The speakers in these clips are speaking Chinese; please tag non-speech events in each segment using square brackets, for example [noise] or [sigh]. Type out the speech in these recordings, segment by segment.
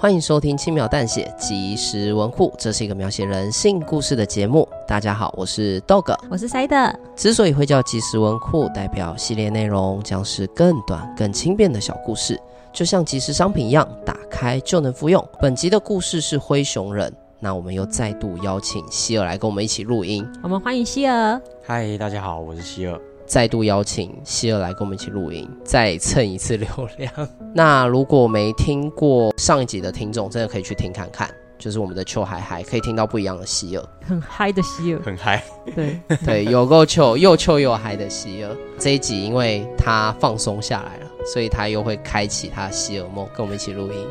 欢迎收听轻描淡写即时文库，这是一个描写人性故事的节目。大家好，我是 Dog，我是 Side。之所以会叫即时文库，代表系列内容将是更短、更轻便的小故事，就像即时商品一样，打开就能服用。本集的故事是灰熊人，那我们又再度邀请希尔来跟我们一起录音。我们欢迎希尔。嗨，大家好，我是希尔。再度邀请希尔来跟我们一起录音，再蹭一次流量。[laughs] 那如果没听过上一集的听众，真的可以去听看看，就是我们的秋海嗨，可以听到不一样的希尔，很嗨的希尔，很嗨。对 [laughs] 对，有够秋，又秋又嗨的希尔。这一集因为他放松下来了，所以他又会开启他的希尔梦，跟我们一起录音。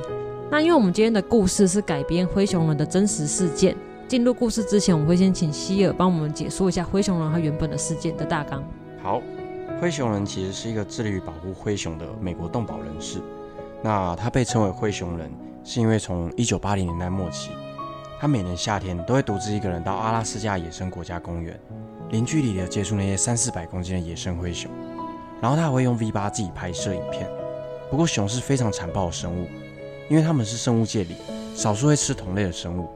那因为我们今天的故事是改编灰熊人的真实事件，进入故事之前，我们会先请希尔帮我们解说一下灰熊人他原本的事件的大纲。好，灰熊人其实是一个致力于保护灰熊的美国动保人士。那他被称为灰熊人，是因为从一九八零年代末期，他每年夏天都会独自一个人到阿拉斯加野生国家公园，零距离的接触那些三四百公斤的野生灰熊，然后他会用 V 八自己拍摄影片。不过熊是非常残暴的生物，因为他们是生物界里少数会吃同类的生物，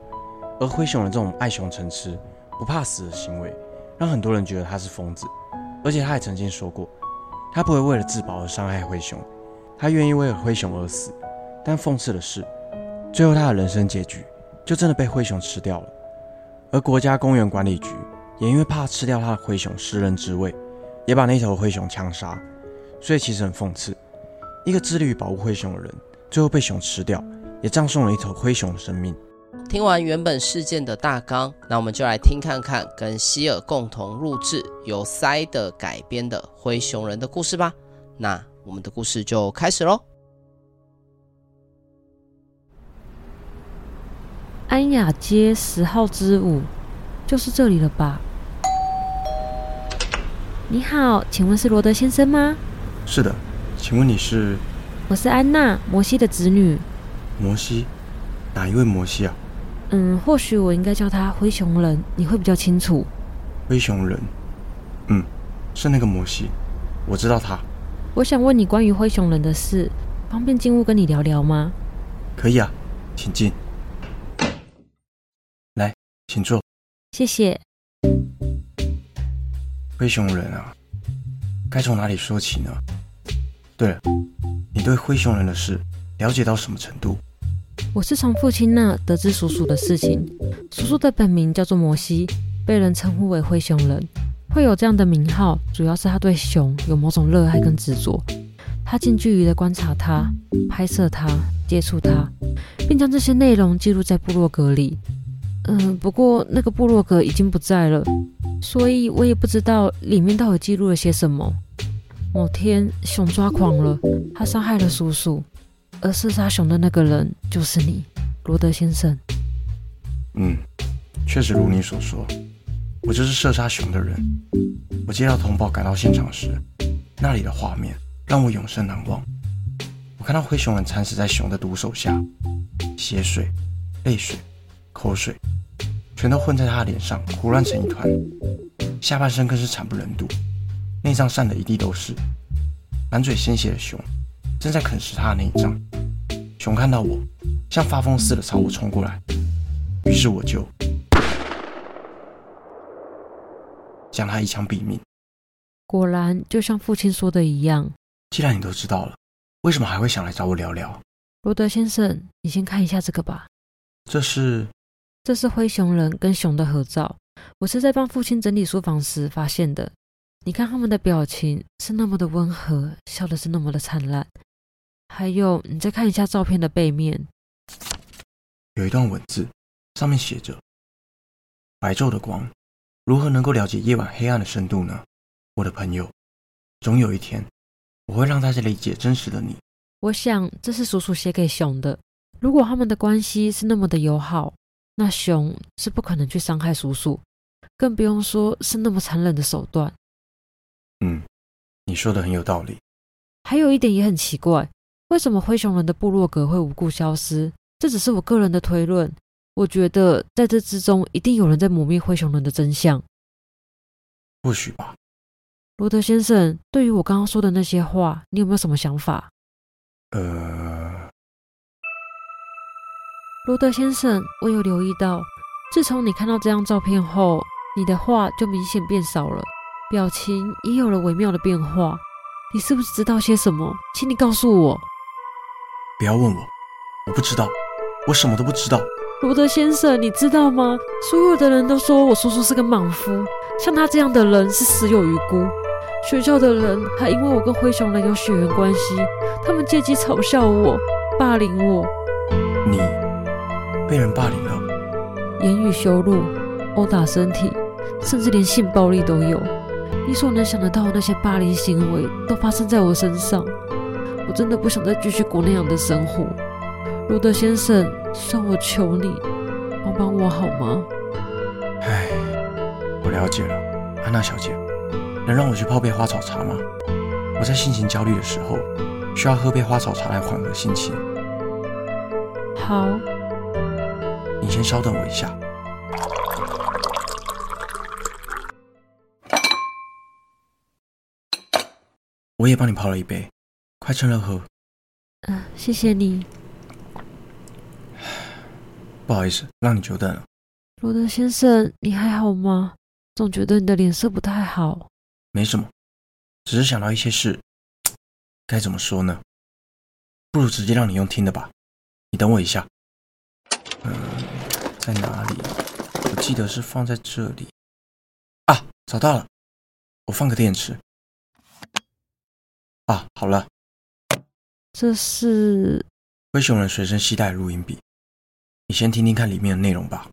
而灰熊人这种爱熊成痴、不怕死的行为，让很多人觉得他是疯子。而且他还曾经说过，他不会为了自保而伤害灰熊，他愿意为了灰熊而死。但讽刺的是，最后他的人生结局就真的被灰熊吃掉了。而国家公园管理局也因为怕吃掉他的灰熊失人之位，也把那头灰熊枪杀。所以其实很讽刺，一个致力于保护灰熊的人，最后被熊吃掉，也葬送了一头灰熊的生命。听完原本事件的大纲，那我们就来听看看跟希尔共同录制由塞德改编的灰熊人的故事吧。那我们的故事就开始喽。安雅街十号之五，就是这里了吧？你好，请问是罗德先生吗？是的，请问你是？我是安娜，摩西的子女。摩西？哪一位摩西啊？嗯，或许我应该叫他灰熊人，你会比较清楚。灰熊人，嗯，是那个摩西，我知道他。我想问你关于灰熊人的事，方便进屋跟你聊聊吗？可以啊，请进。来，请坐。谢谢。灰熊人啊，该从哪里说起呢？对了，你对灰熊人的事了解到什么程度？我是从父亲那得知叔叔的事情。叔叔的本名叫做摩西，被人称呼为灰熊人。会有这样的名号，主要是他对熊有某种热爱跟执着。他近距离的观察它，拍摄它，接触它，并将这些内容记录在部落格里。嗯、不过那个部落格已经不在了，所以我也不知道里面到底记录了些什么。某天，熊抓狂了，他伤害了叔叔。而射杀熊的那个人就是你，罗德先生。嗯，确实如你所说，我就是射杀熊的人。我接到通报赶到现场时，那里的画面让我永生难忘。我看到灰熊人惨死在熊的毒手下，血水、泪水、口水，全都混在他的脸上，胡乱成一团。下半身更是惨不忍睹，内脏散得一地都是，满嘴鲜血的熊。正在啃食他的内脏，熊看到我，像发疯似的朝我冲过来，于是我就将他一枪毙命。果然，就像父亲说的一样。既然你都知道了，为什么还会想来找我聊聊？罗德先生，你先看一下这个吧。这是，这是灰熊人跟熊的合照，我是在帮父亲整理书房时发现的。你看他们的表情是那么的温和，笑的是那么的灿烂。还有，你再看一下照片的背面，有一段文字，上面写着：“白昼的光，如何能够了解夜晚黑暗的深度呢？我的朋友，总有一天，我会让大家理解真实的你。”我想这是叔叔写给熊的。如果他们的关系是那么的友好，那熊是不可能去伤害叔叔，更不用说是那么残忍的手段。嗯，你说的很有道理。还有一点也很奇怪，为什么灰熊人的部落格会无故消失？这只是我个人的推论。我觉得在这之中一定有人在抹灭灰熊人的真相。或许吧。罗德先生，对于我刚刚说的那些话，你有没有什么想法？呃，罗德先生，我有留意到，自从你看到这张照片后，你的话就明显变少了，表情也有了微妙的变化。你是不是知道些什么？请你告诉我。不要问我，我不知道，我什么都不知道。罗德先生，你知道吗？所有的人都说我叔叔是个莽夫，像他这样的人是死有余辜。学校的人还因为我跟灰熊人有血缘关系，他们借机嘲笑我，霸凌我。你被人霸凌了？言语羞辱、殴打身体，甚至连性暴力都有。你所能想得到的那些霸凌行为都发生在我身上，我真的不想再继续过那样的生活。罗德先生，算我求你，帮帮我好吗？唉，我了解了，安娜小姐，能让我去泡杯花草茶吗？我在心情焦虑的时候，需要喝杯花草茶来缓和心情。好，你先稍等我一下。我也帮你泡了一杯，快趁热喝。嗯、呃，谢谢你。[sighs] 不好意思，让你久等了。罗德先生，你还好吗？总觉得你的脸色不太好。没什么，只是想到一些事，[tsk] 该怎么说呢？不如直接让你用听的吧。你等我一下。嗯，在哪里？我记得是放在这里。啊，找到了。我放个电池。啊，好了，这是灰熊人随身携带录音笔，你先听听看里面的内容吧。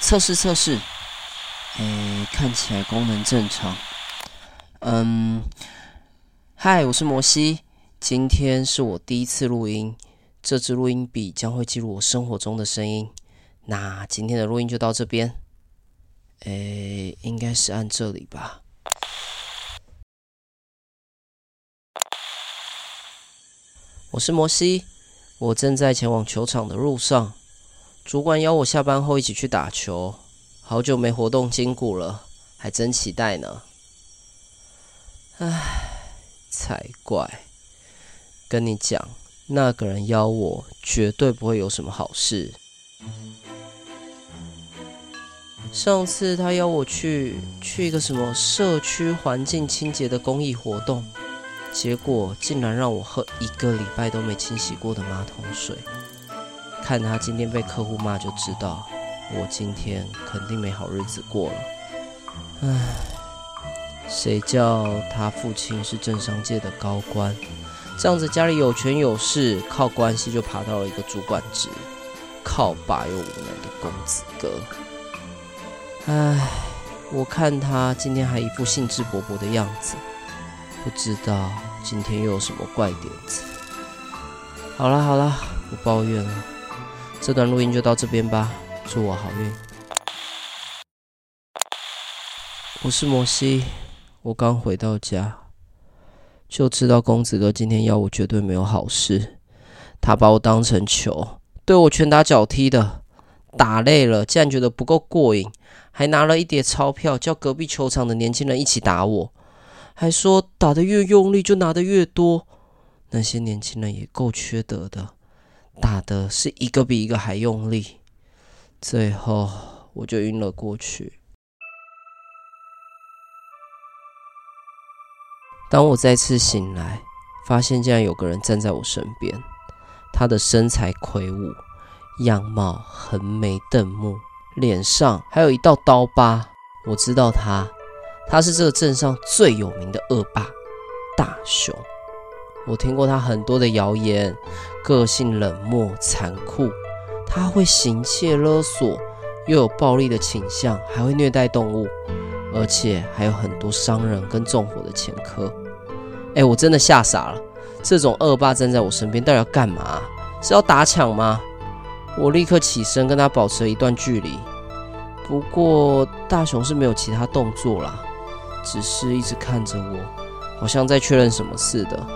测试测试，诶，看起来功能正常。嗯，嗨，我是摩西，今天是我第一次录音，这支录音笔将会记录我生活中的声音。那今天的录音就到这边，诶，应该是按这里吧。我是摩西，我正在前往球场的路上。主管邀我下班后一起去打球，好久没活动筋骨了，还真期待呢。唉，才怪！跟你讲，那个人邀我，绝对不会有什么好事。上次他邀我去去一个什么社区环境清洁的公益活动。结果竟然让我喝一个礼拜都没清洗过的马桶水，看他今天被客户骂就知道，我今天肯定没好日子过了。唉，谁叫他父亲是政商界的高官，这样子家里有权有势，靠关系就爬到了一个主管职，靠爸又无能的公子哥。唉，我看他今天还一副兴致勃勃的样子。不知道今天又有什么怪点子。好了好了，不抱怨了。这段录音就到这边吧，祝我好运。我是摩西，我刚回到家，就知道公子哥今天要我绝对没有好事。他把我当成球，对我拳打脚踢的，打累了竟然觉得不够过瘾，还拿了一叠钞票叫隔壁球场的年轻人一起打我。还说打得越用力就拿得越多，那些年轻人也够缺德的，打的是一个比一个还用力，最后我就晕了过去。当我再次醒来，发现竟然有个人站在我身边，他的身材魁梧，样貌横眉瞪目，脸上还有一道刀疤，我知道他。他是这个镇上最有名的恶霸大熊。我听过他很多的谣言，个性冷漠残酷，他会行窃勒索，又有暴力的倾向，还会虐待动物，而且还有很多伤人跟纵火的前科。哎，我真的吓傻了，这种恶霸站在我身边，到底要干嘛？是要打抢吗？我立刻起身跟他保持了一段距离。不过大雄是没有其他动作啦，只是一直看着我，好像在确认什么似的。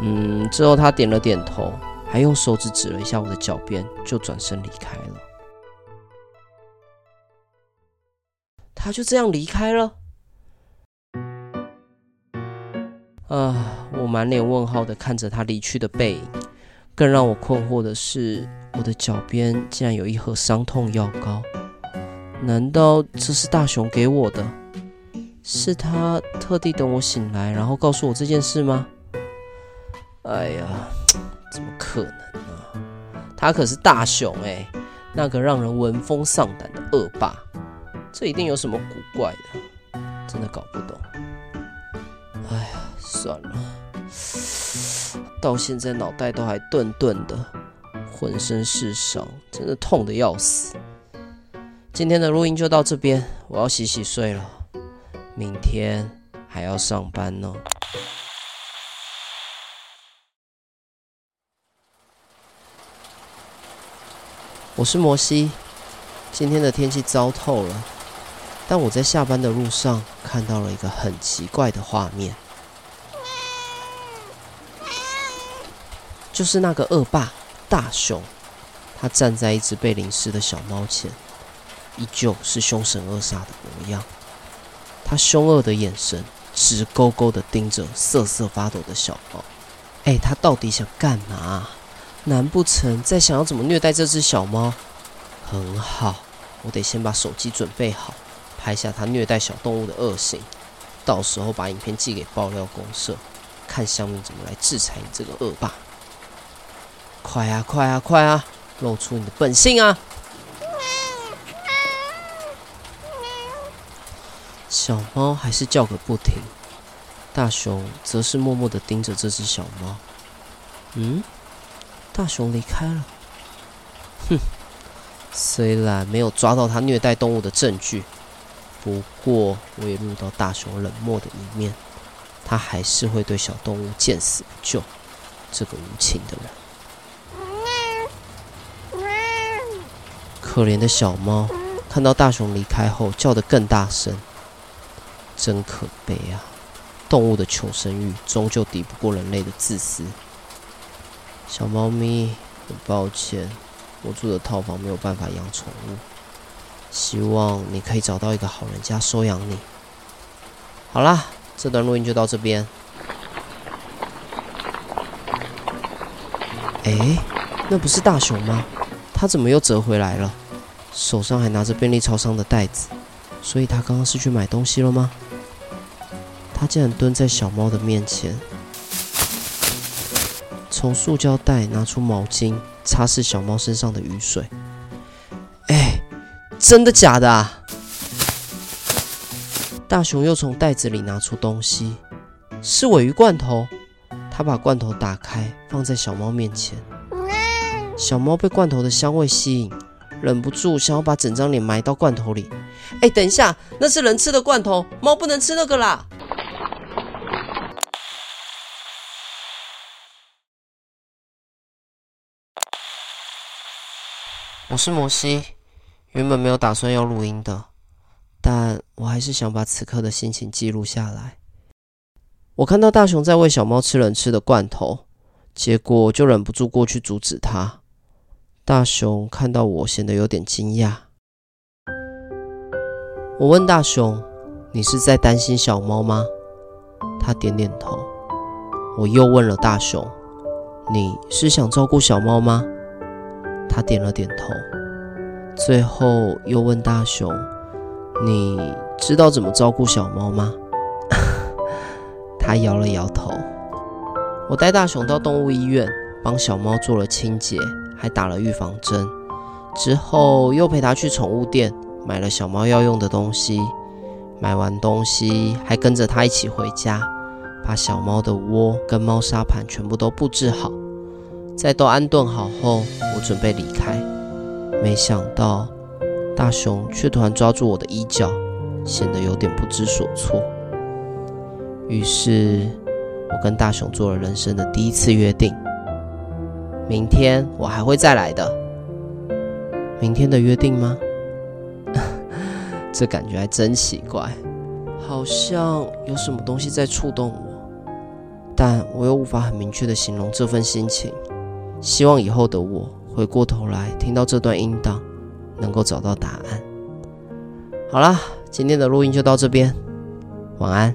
嗯，之后他点了点头，还用手指指了一下我的脚边，就转身离开了。他就这样离开了。啊，我满脸问号的看着他离去的背影。更让我困惑的是，我的脚边竟然有一盒伤痛药膏。难道这是大雄给我的？是他特地等我醒来，然后告诉我这件事吗？哎呀，[tsk] 怎么可能呢？他可是大雄哎，那个让人闻风丧胆的恶霸，这一定有什么古怪的，真的搞不懂。哎呀，算了，[sniffs] 到现在脑袋都还钝钝的，浑身是伤，真的痛的要死。今天的录音就到这边，我要洗洗睡了，明天还要上班呢。我是摩西，今天的天气糟透了，但我在下班的路上看到了一个很奇怪的画面，就是那个恶霸大雄，他站在一只被淋湿的小猫前。依旧是凶神恶煞的模样，他凶恶的眼神直勾勾的盯着瑟瑟发抖的小猫。哎，他到底想干嘛？难不成在想要怎么虐待这只小猫？很好，我得先把手机准备好，拍下他虐待小动物的恶行，到时候把影片寄给爆料公社，看乡民怎么来制裁你这个恶霸。快啊，快啊，快啊！露出你的本性啊！小猫还是叫个不停，大熊则是默默的盯着这只小猫。嗯，大熊离开了。哼，虽然没有抓到他虐待动物的证据，不过我也录到大熊冷漠的一面。他还是会对小动物见死不救，这个无情的人。可怜的小猫看到大熊离开后，叫得更大声。真可悲啊！动物的求生欲终究抵不过人类的自私。小猫咪，很抱歉，我住的套房没有办法养宠物，希望你可以找到一个好人家收养你。好啦，这段录音就到这边。哎，那不是大熊吗？他怎么又折回来了？手上还拿着便利超商的袋子，所以他刚刚是去买东西了吗？他竟然蹲在小猫的面前，从塑胶袋拿出毛巾擦拭小猫身上的雨水。哎，真的假的啊？大雄又从袋子里拿出东西，是鮪鱼罐头。他把罐头打开，放在小猫面前。小猫被罐头的香味吸引，忍不住想要把整张脸埋到罐头里。哎，等一下，那是人吃的罐头，猫不能吃那个啦。我是摩西，原本没有打算要录音的，但我还是想把此刻的心情记录下来。我看到大雄在喂小猫吃人吃的罐头，结果就忍不住过去阻止他。大雄看到我，显得有点惊讶。我问大雄：“你是在担心小猫吗？”他点点头。我又问了大雄：“你是想照顾小猫吗？”他点了点头，最后又问大雄：“你知道怎么照顾小猫吗？” [laughs] 他摇了摇头。我带大雄到动物医院，帮小猫做了清洁，还打了预防针。之后又陪他去宠物店，买了小猫要用的东西。买完东西，还跟着他一起回家，把小猫的窝跟猫砂盘全部都布置好，在都安顿好后，我准备离开，没想到大熊却突然抓住我的衣角，显得有点不知所措。于是，我跟大熊做了人生的第一次约定：明天我还会再来的。明天的约定吗？[laughs] 这感觉还真奇怪，好像有什么东西在触动我，但我又无法很明确的形容这份心情。希望以后的我回过头来听到这段音档，能够找到答案。好啦，今天的录音就到这边，晚安。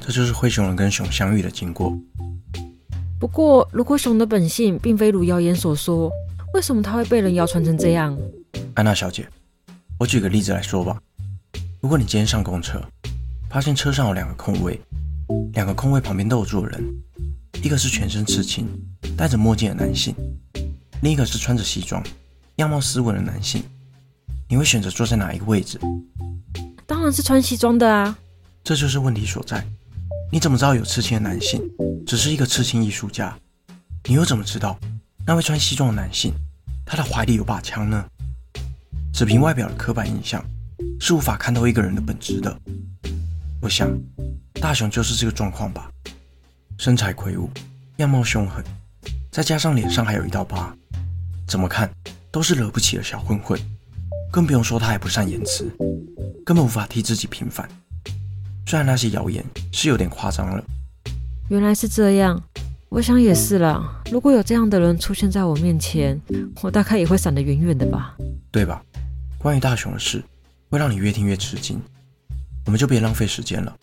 这就是灰熊人跟熊相遇的经过。不过，如果熊的本性并非如谣言所说，为什么它会被人谣传成这样？安娜小姐，我举个例子来说吧。如果你今天上公车，发现车上有两个空位，两个空位旁边都有坐人，一个是全身刺青、戴着墨镜的男性，另一个是穿着西装、样貌斯文的男性，你会选择坐在哪一个位置？当然是穿西装的啊！这就是问题所在。你怎么知道有刺青的男性只是一个刺青艺术家？你又怎么知道那位穿西装的男性他的怀里有把枪呢？只凭外表的刻板印象是无法看透一个人的本质的。我想大雄就是这个状况吧，身材魁梧，样貌凶狠，再加上脸上还有一道疤，怎么看都是惹不起的小混混。更不用说他还不善言辞，根本无法替自己平反。虽然那些谣言是有点夸张了，原来是这样，我想也是啦。如果有这样的人出现在我面前，我大概也会闪得远远的吧，对吧？关于大雄的事，会让你越听越吃惊，我们就别浪费时间了，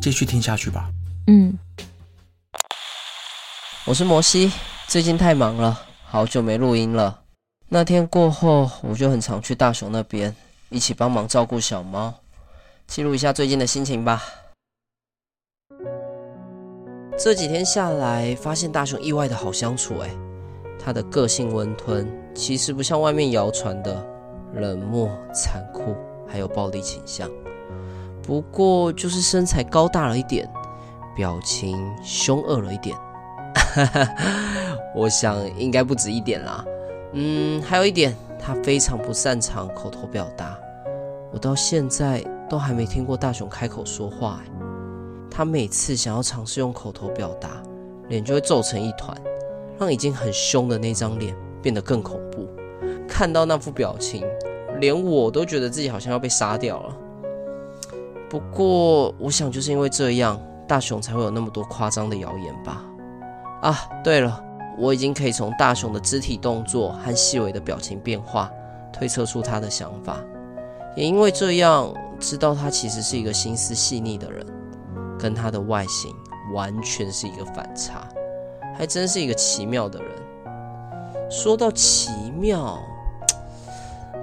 继续听下去吧。嗯，我是摩西，最近太忙了，好久没录音了。那天过后，我就很常去大熊那边，一起帮忙照顾小猫。记录一下最近的心情吧。这几天下来，发现大熊意外的好相处。哎，他的个性温吞，其实不像外面谣传的冷漠、残酷，还有暴力倾向。不过就是身材高大了一点，表情凶恶了一点。[laughs] 我想应该不止一点啦。嗯，还有一点，他非常不擅长口头表达。我到现在都还没听过大雄开口说话。他每次想要尝试用口头表达，脸就会皱成一团，让已经很凶的那张脸变得更恐怖。看到那副表情，连我都觉得自己好像要被杀掉了。不过，我想就是因为这样，大雄才会有那么多夸张的谣言吧。啊，对了，我已经可以从大雄的肢体动作和细微的表情变化，推测出他的想法。也因为这样，知道他其实是一个心思细腻的人，跟他的外形完全是一个反差，还真是一个奇妙的人。说到奇妙，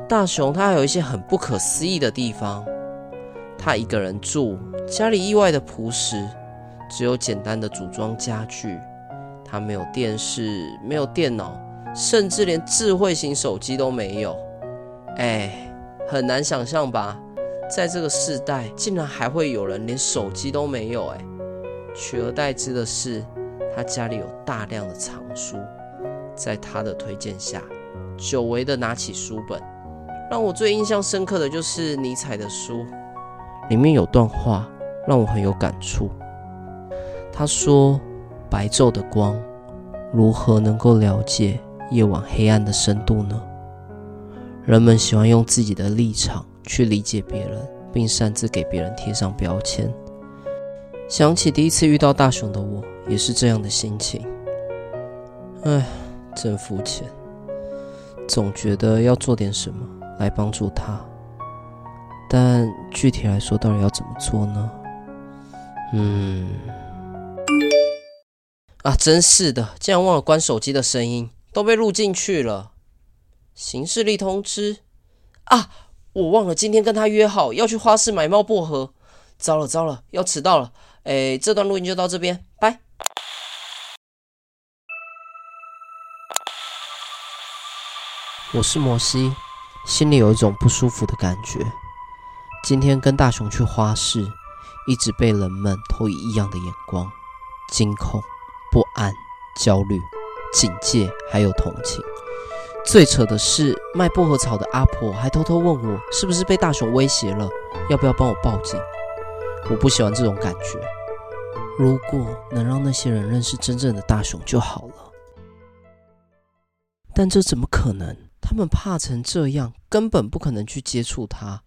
大雄他还有一些很不可思议的地方。他一个人住，家里意外的朴实，只有简单的组装家具。他没有电视，没有电脑，甚至连智慧型手机都没有。哎。很难想象吧，在这个世代，竟然还会有人连手机都没有。哎，取而代之的是，他家里有大量的藏书。在他的推荐下，久违的拿起书本，让我最印象深刻的就是尼采的书，里面有段话让我很有感触。他说：“白昼的光，如何能够了解夜晚黑暗的深度呢？”人们喜欢用自己的立场去理解别人，并擅自给别人贴上标签。想起第一次遇到大雄的我，也是这样的心情。唉，真肤浅，总觉得要做点什么来帮助他，但具体来说，到底要怎么做呢？嗯，啊，真是的，竟然忘了关手机的声音，都被录进去了。行事力通知啊！我忘了今天跟他约好要去花市买猫薄荷，糟了糟了，要迟到了。哎，这段录音就到这边，拜。我是摩西，心里有一种不舒服的感觉。今天跟大雄去花市，一直被人们投以异样的眼光，惊恐、不安、焦虑、警戒，还有同情。最扯的是，卖薄荷草的阿婆还偷偷问我，是不是被大雄威胁了，要不要帮我报警？我不喜欢这种感觉。如果能让那些人认识真正的大雄就好了，但这怎么可能？他们怕成这样，根本不可能去接触他。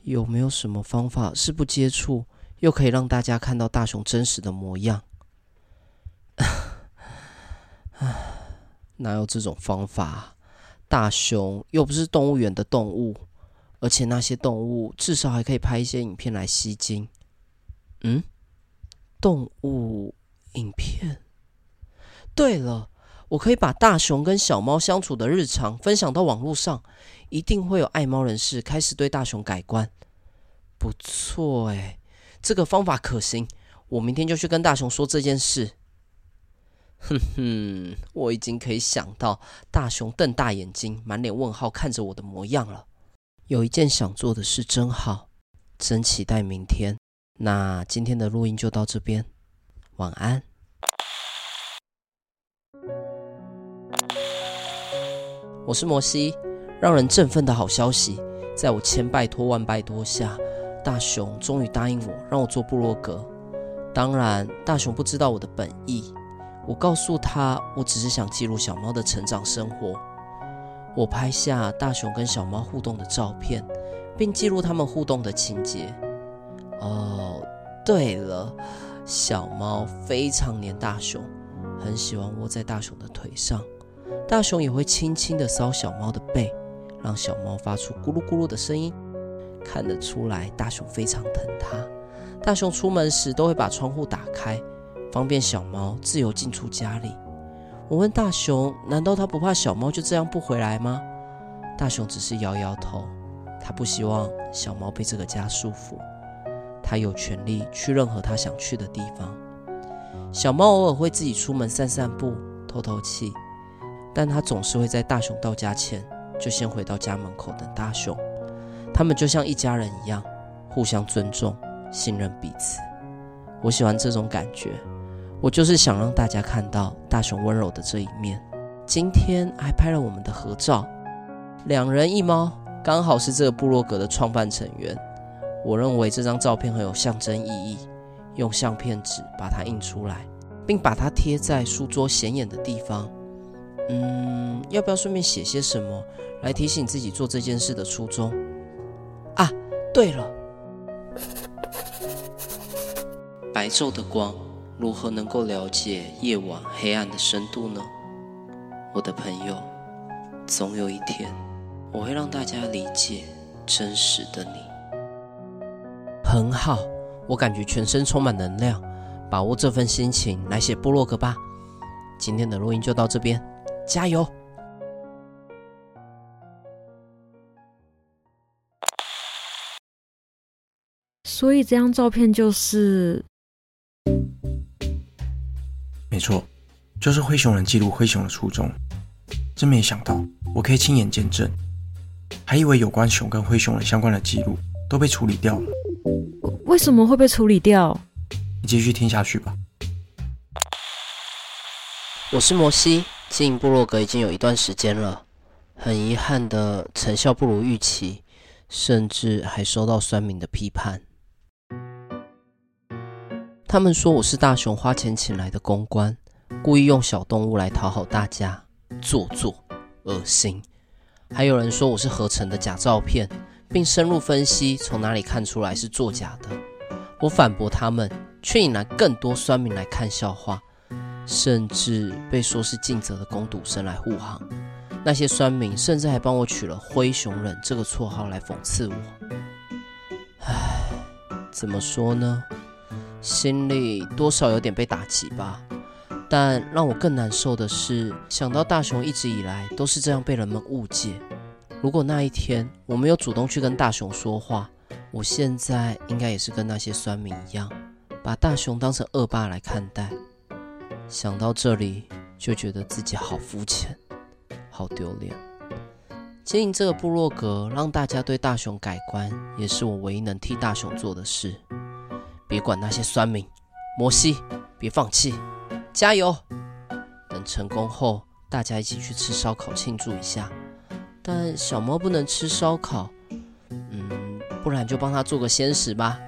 有没有什么方法是不接触，又可以让大家看到大雄真实的模样？[sighs] 哪有这种方法？大雄又不是动物园的动物，而且那些动物至少还可以拍一些影片来吸睛。嗯，动物影片？对了。我可以把大熊跟小猫相处的日常分享到网络上，一定会有爱猫人士开始对大熊改观。不错哎，这个方法可行，我明天就去跟大熊说这件事。哼哼，我已经可以想到大熊瞪大眼睛、满脸问号看着我的模样了。有一件想做的事真好，真期待明天。那今天的录音就到这边，晚安。我是摩西，让人振奋的好消息，在我千拜托万拜托下，大雄终于答应我，让我做布洛格。当然，大雄不知道我的本意。我告诉他，我只是想记录小猫的成长生活。我拍下大雄跟小猫互动的照片，并记录他们互动的情节。哦，对了，小猫非常黏大雄，很喜欢窝在大雄的腿上。大熊也会轻轻地搔小猫的背，让小猫发出咕噜咕噜的声音。看得出来，大熊非常疼它。大熊出门时都会把窗户打开，方便小猫自由进出家里。我问大熊：“难道他不怕小猫就这样不回来吗？”大熊只是摇摇头。他不希望小猫被这个家束缚，他有权利去任何他想去的地方。小猫偶尔会自己出门散散步，透透气。但他总是会在大雄到家前，就先回到家门口等大雄。他们就像一家人一样，互相尊重、信任彼此。我喜欢这种感觉。我就是想让大家看到大雄温柔的这一面。今天还拍了我们的合照，两人一猫，刚好是这个部落格的创办成员。我认为这张照片很有象征意义，用相片纸把它印出来，并把它贴在书桌显眼的地方。嗯，要不要顺便写些什么来提醒自己做这件事的初衷？啊，对了，白昼的光如何能够了解夜晚黑暗的深度呢？我的朋友，总有一天我会让大家理解真实的你。很好，我感觉全身充满能量，把握这份心情来写部落格吧。今天的录音就到这边。加油！所以这张照片就是……没错，就是灰熊人记录灰熊的初衷。真没想到，我可以亲眼见证，还以为有关熊跟灰熊人相关的记录都被处理掉了。为什么会被处理掉？你继续听下去吧。我是摩西。经营部落格已经有一段时间了，很遗憾的成效不如预期，甚至还收到酸民的批判。他们说我是大雄花钱请来的公关，故意用小动物来讨好大家，做作、恶心。还有人说我是合成的假照片，并深入分析从哪里看出来是作假的。我反驳他们，却引来更多酸民来看笑话。甚至被说是尽责的工读生来护航，那些酸民甚至还帮我取了“灰熊人”这个绰号来讽刺我。唉，怎么说呢？心里多少有点被打击吧。但让我更难受的是，想到大雄一直以来都是这样被人们误解。如果那一天我没有主动去跟大雄说话，我现在应该也是跟那些酸民一样，把大雄当成恶霸来看待。想到这里，就觉得自己好肤浅，好丢脸。经营这个部落格，让大家对大雄改观，也是我唯一能替大雄做的事。别管那些酸民，摩西，别放弃，加油！等成功后，大家一起去吃烧烤庆祝一下。但小猫不能吃烧烤，嗯，不然就帮它做个鲜食吧。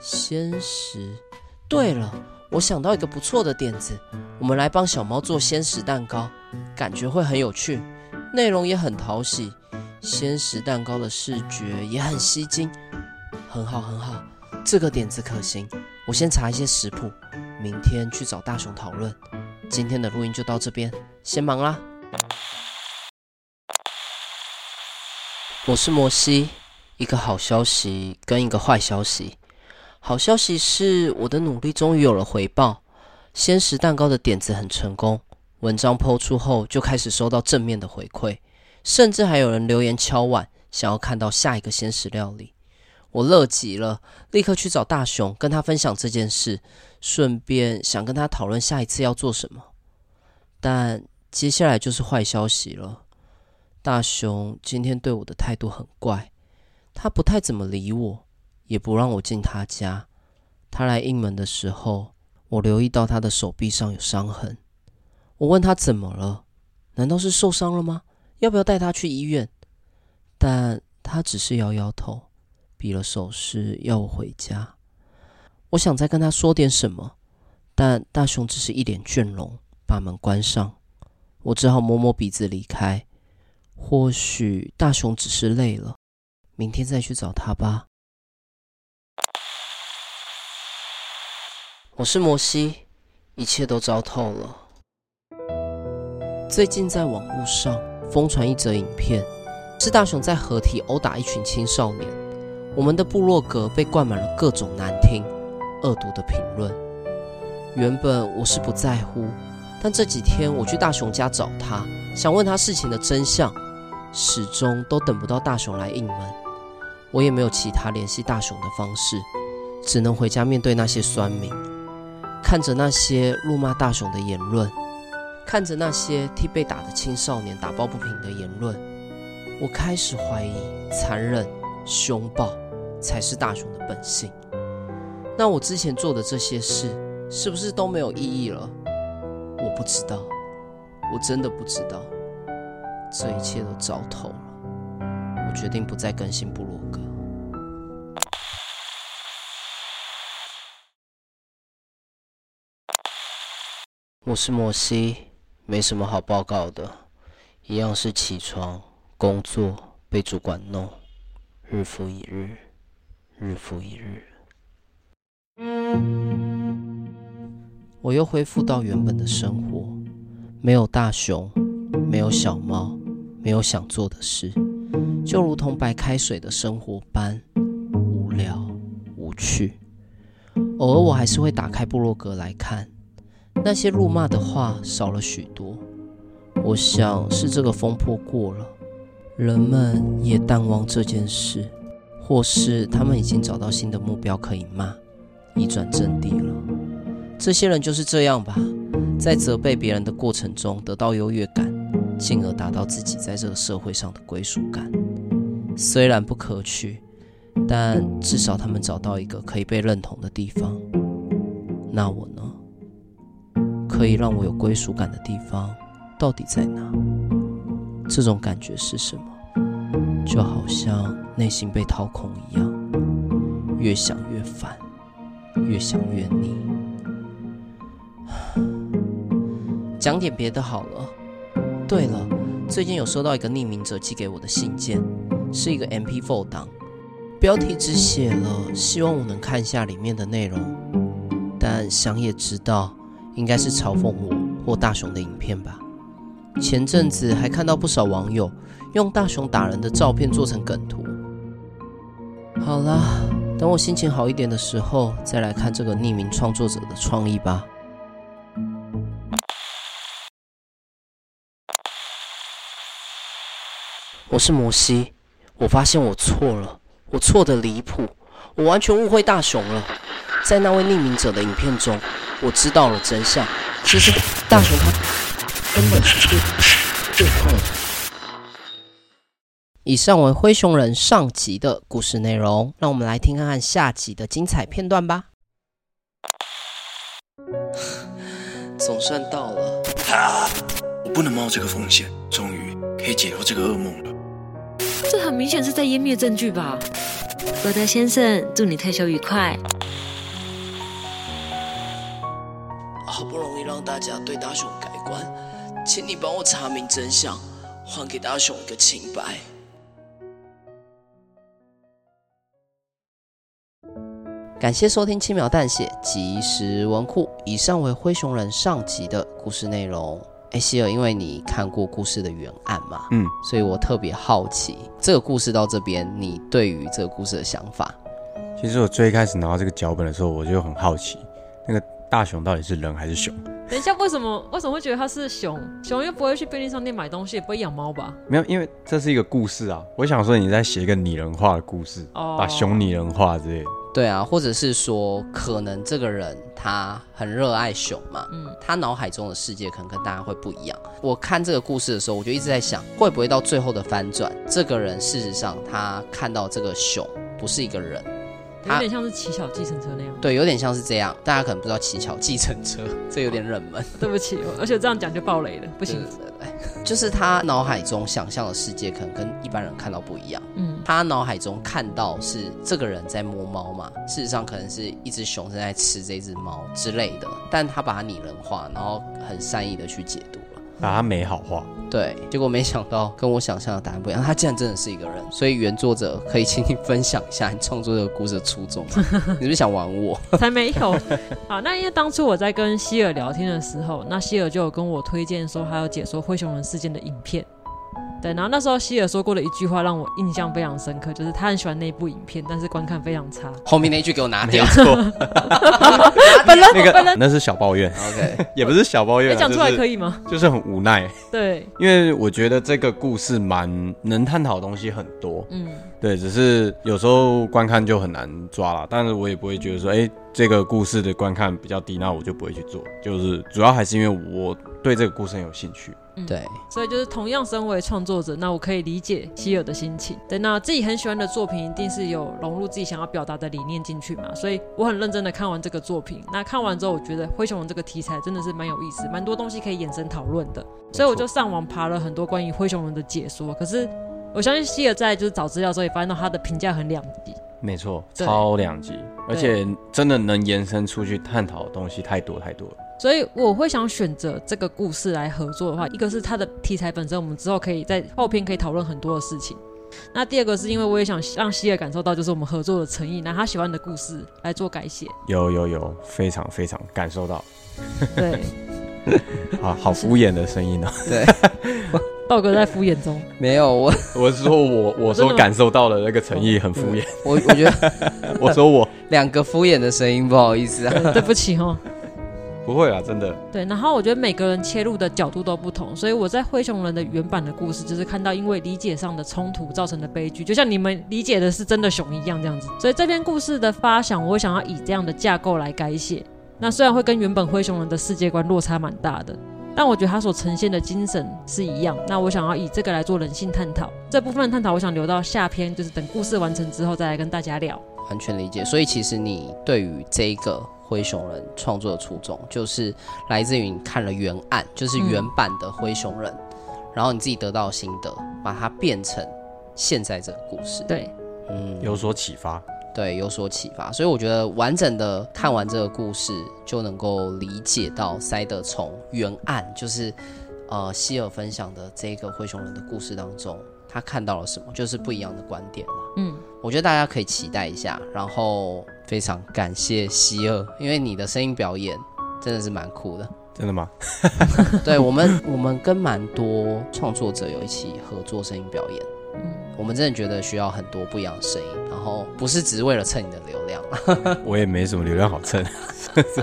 鲜食。对了，我想到一个不错的点子，我们来帮小猫做鲜食蛋糕，感觉会很有趣，内容也很讨喜，鲜食蛋糕的视觉也很吸睛，很好很好，这个点子可行。我先查一些食谱，明天去找大雄讨论。今天的录音就到这边，先忙啦。我是摩西，一个好消息跟一个坏消息。好消息是，我的努力终于有了回报。鲜食蛋糕的点子很成功，文章抛出后就开始收到正面的回馈，甚至还有人留言敲碗，想要看到下一个鲜食料理。我乐极了，立刻去找大雄，跟他分享这件事，顺便想跟他讨论下一次要做什么。但接下来就是坏消息了，大雄今天对我的态度很怪，他不太怎么理我。也不让我进他家。他来应门的时候，我留意到他的手臂上有伤痕。我问他怎么了？难道是受伤了吗？要不要带他去医院？但他只是摇摇头，比了手势要我回家。我想再跟他说点什么，但大雄只是一脸倦容，把门关上。我只好摸摸鼻子离开。或许大雄只是累了，明天再去找他吧。我是摩西，一切都糟透了。最近在网络上疯传一则影片，是大雄在合体殴打一群青少年。我们的部落格被灌满了各种难听、恶毒的评论。原本我是不在乎，但这几天我去大雄家找他，想问他事情的真相，始终都等不到大雄来应门。我也没有其他联系大雄的方式，只能回家面对那些酸民。看着那些辱骂大雄的言论，看着那些替被打的青少年打抱不平的言论，我开始怀疑残忍、凶暴才是大雄的本性。那我之前做的这些事，是不是都没有意义了？我不知道，我真的不知道。这一切都糟透了。我决定不再更新部落格。我是莫西，没什么好报告的，一样是起床、工作、被主管弄，日复一日，日复一日。我又恢复到原本的生活，没有大熊，没有小猫，没有想做的事，就如同白开水的生活般无聊无趣。偶尔我还是会打开部落格来看。那些辱骂的话少了许多，我想是这个风波过了，人们也淡忘这件事，或是他们已经找到新的目标可以骂，移转阵地了。这些人就是这样吧，在责备别人的过程中得到优越感，进而达到自己在这个社会上的归属感。虽然不可取，但至少他们找到一个可以被认同的地方。那我呢？可以让我有归属感的地方到底在哪？这种感觉是什么？就好像内心被掏空一样，越想越烦，越想越腻。[sighs] 讲点别的好了。对了，最近有收到一个匿名者寄给我的信件，是一个 MP4 档，标题只写了希望我能看一下里面的内容，但想也知道。应该是嘲讽我或大雄的影片吧。前阵子还看到不少网友用大雄打人的照片做成梗图。好啦，等我心情好一点的时候，再来看这个匿名创作者的创意吧。我是摩西，我发现我错了，我错得离谱，我完全误会大雄了。在那位匿名者的影片中。我知道了真相，其实大雄他根本是对对抗。以上为灰熊人上集的故事内容，让我们来听看看下集的精彩片段吧。总算到了，啊，我不能冒这个风险，终于可以解脱这个噩梦了。这很明显是在湮灭证据吧？罗德先生，祝你退休愉快。好不容易让大家对大雄改观，请你帮我查明真相，还给大雄一个清白。感谢收听轻描淡写即时文库。以上为灰熊人上集的故事内容。哎，希尔，因为你看过故事的原案嘛，嗯，所以我特别好奇这个故事到这边，你对于这个故事的想法。其实我最开始拿到这个脚本的时候，我就很好奇，那个。大熊到底是人还是熊？等一下，为什么为什么会觉得他是熊？熊又不会去便利商店买东西，也不会养猫吧？没有，因为这是一个故事啊。我想说你在写一个拟人化的故事，oh. 把熊拟人化之类的。对啊，或者是说，可能这个人他很热爱熊嘛，嗯，他脑海中的世界可能跟大家会不一样。我看这个故事的时候，我就一直在想，会不会到最后的翻转，这个人事实上他看到这个熊不是一个人。有点像是乞巧计程车那样，对，有点像是这样。大家可能不知道乞巧计程车，这有点冷门。[laughs] 对不起，而且这样讲就爆雷了，不行。就是他脑海中想象的世界可能跟一般人看到不一样。嗯，他脑海中看到是这个人在摸猫嘛，事实上可能是一只熊正在吃这只猫之类的，但他把它拟人化，然后很善意的去解读。把它美好化，对，结果没想到跟我想象的答案不一样，他竟然真的是一个人。所以原作者可以请你分享一下你创作这个故事的初衷吗？[laughs] 你是不是想玩我？才没有。好，那因为当初我在跟希尔聊天的时候，那希尔就有跟我推荐说还有解说灰熊人事件的影片。对，然后那时候希尔说过的一句话让我印象非常深刻，就是他很喜欢那部影片，但是观看非常差。后面那一句给我拿掉。[laughs] 本人那个本人那是小抱怨，OK，[laughs] 也不是小抱怨，讲出来可以吗？就是很无奈。对，因为我觉得这个故事蛮能探讨的东西很多。嗯，对，只是有时候观看就很难抓了，但是我也不会觉得说，哎，这个故事的观看比较低，那我就不会去做。就是主要还是因为我对这个故事很有兴趣。嗯、对，所以就是同样身为创作者，那我可以理解希尔的心情。对，那自己很喜欢的作品，一定是有融入自己想要表达的理念进去嘛。所以我很认真的看完这个作品。那看完之后，我觉得灰熊人这个题材真的是蛮有意思，蛮多东西可以衍生讨论的。所以我就上网爬了很多关于灰熊人的解说。可是我相信希尔在就是找资料的时候，也发现到他的评价很两极。没错，超两极，而且真的能延伸出去探讨的东西太多太多了。所以我会想选择这个故事来合作的话，一个是它的题材本身，我们之后可以在后篇可以讨论很多的事情。那第二个是因为我也想让希尔感受到，就是我们合作的诚意，拿他喜欢的故事来做改写。有有有，非常非常感受到。对，啊好敷衍的声音呢、喔。对，[laughs] 道哥在敷衍中。没有我，我是说我我说感受到了那个诚意很敷衍。我我觉得，我说我 [laughs] 两个敷衍的声音，不好意思啊，[laughs] 对不起哦。不会啊，真的。对，然后我觉得每个人切入的角度都不同，所以我在灰熊人的原版的故事，就是看到因为理解上的冲突造成的悲剧，就像你们理解的是真的熊一样这样子。所以这篇故事的发想，我想要以这样的架构来改写。那虽然会跟原本灰熊人的世界观落差蛮大的，但我觉得它所呈现的精神是一样。那我想要以这个来做人性探讨，这部分的探讨，我想留到下篇，就是等故事完成之后再来跟大家聊。完全理解。所以其实你对于这一个。灰熊人创作的初衷就是来自于你看了原案，就是原版的灰熊人，嗯、然后你自己得到心得，把它变成现在这个故事。对，嗯，有所启发。对，有所启发。所以我觉得完整的看完这个故事，就能够理解到塞德从原案，就是呃希尔分享的这个灰熊人的故事当中，他看到了什么，就是不一样的观点嘛。嗯，我觉得大家可以期待一下，然后。非常感谢希尔，因为你的声音表演真的是蛮酷的。真的吗？[laughs] 对，我们，我们跟蛮多创作者有一起合作声音表演。嗯，我们真的觉得需要很多不一样的声音，然后不是只是为了蹭你的流量。[laughs] 我也没什么流量好蹭。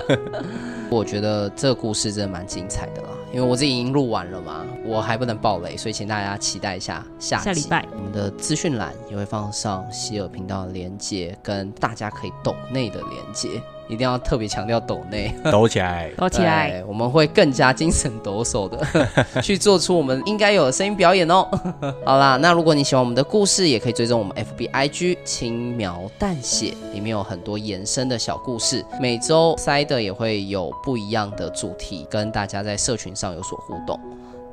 [laughs] 我觉得这个故事真的蛮精彩的啦，因为我自己已经录完了嘛，我还不能爆雷，所以请大家期待一下下集。下礼拜我们的资讯栏也会放上希尔频道的连接，跟大家可以抖内的连接，一定要特别强调抖内，抖起来，[laughs] 抖起来，我们会更加精神抖擞的。[laughs] 去做出我们应该有的声音表演哦。[laughs] 好啦，那如果你喜欢我们的故事，也可以追踪我们 FBIG 轻描淡写，里面有很多延伸的小故事。每周塞的也会有不一样的主题，跟大家在社群上有所互动。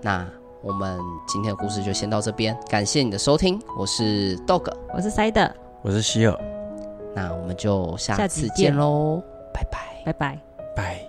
那我们今天的故事就先到这边，感谢你的收听，我是 Dog，我是塞的，我是希尔，那我们就下次见喽，拜拜，拜拜。拜。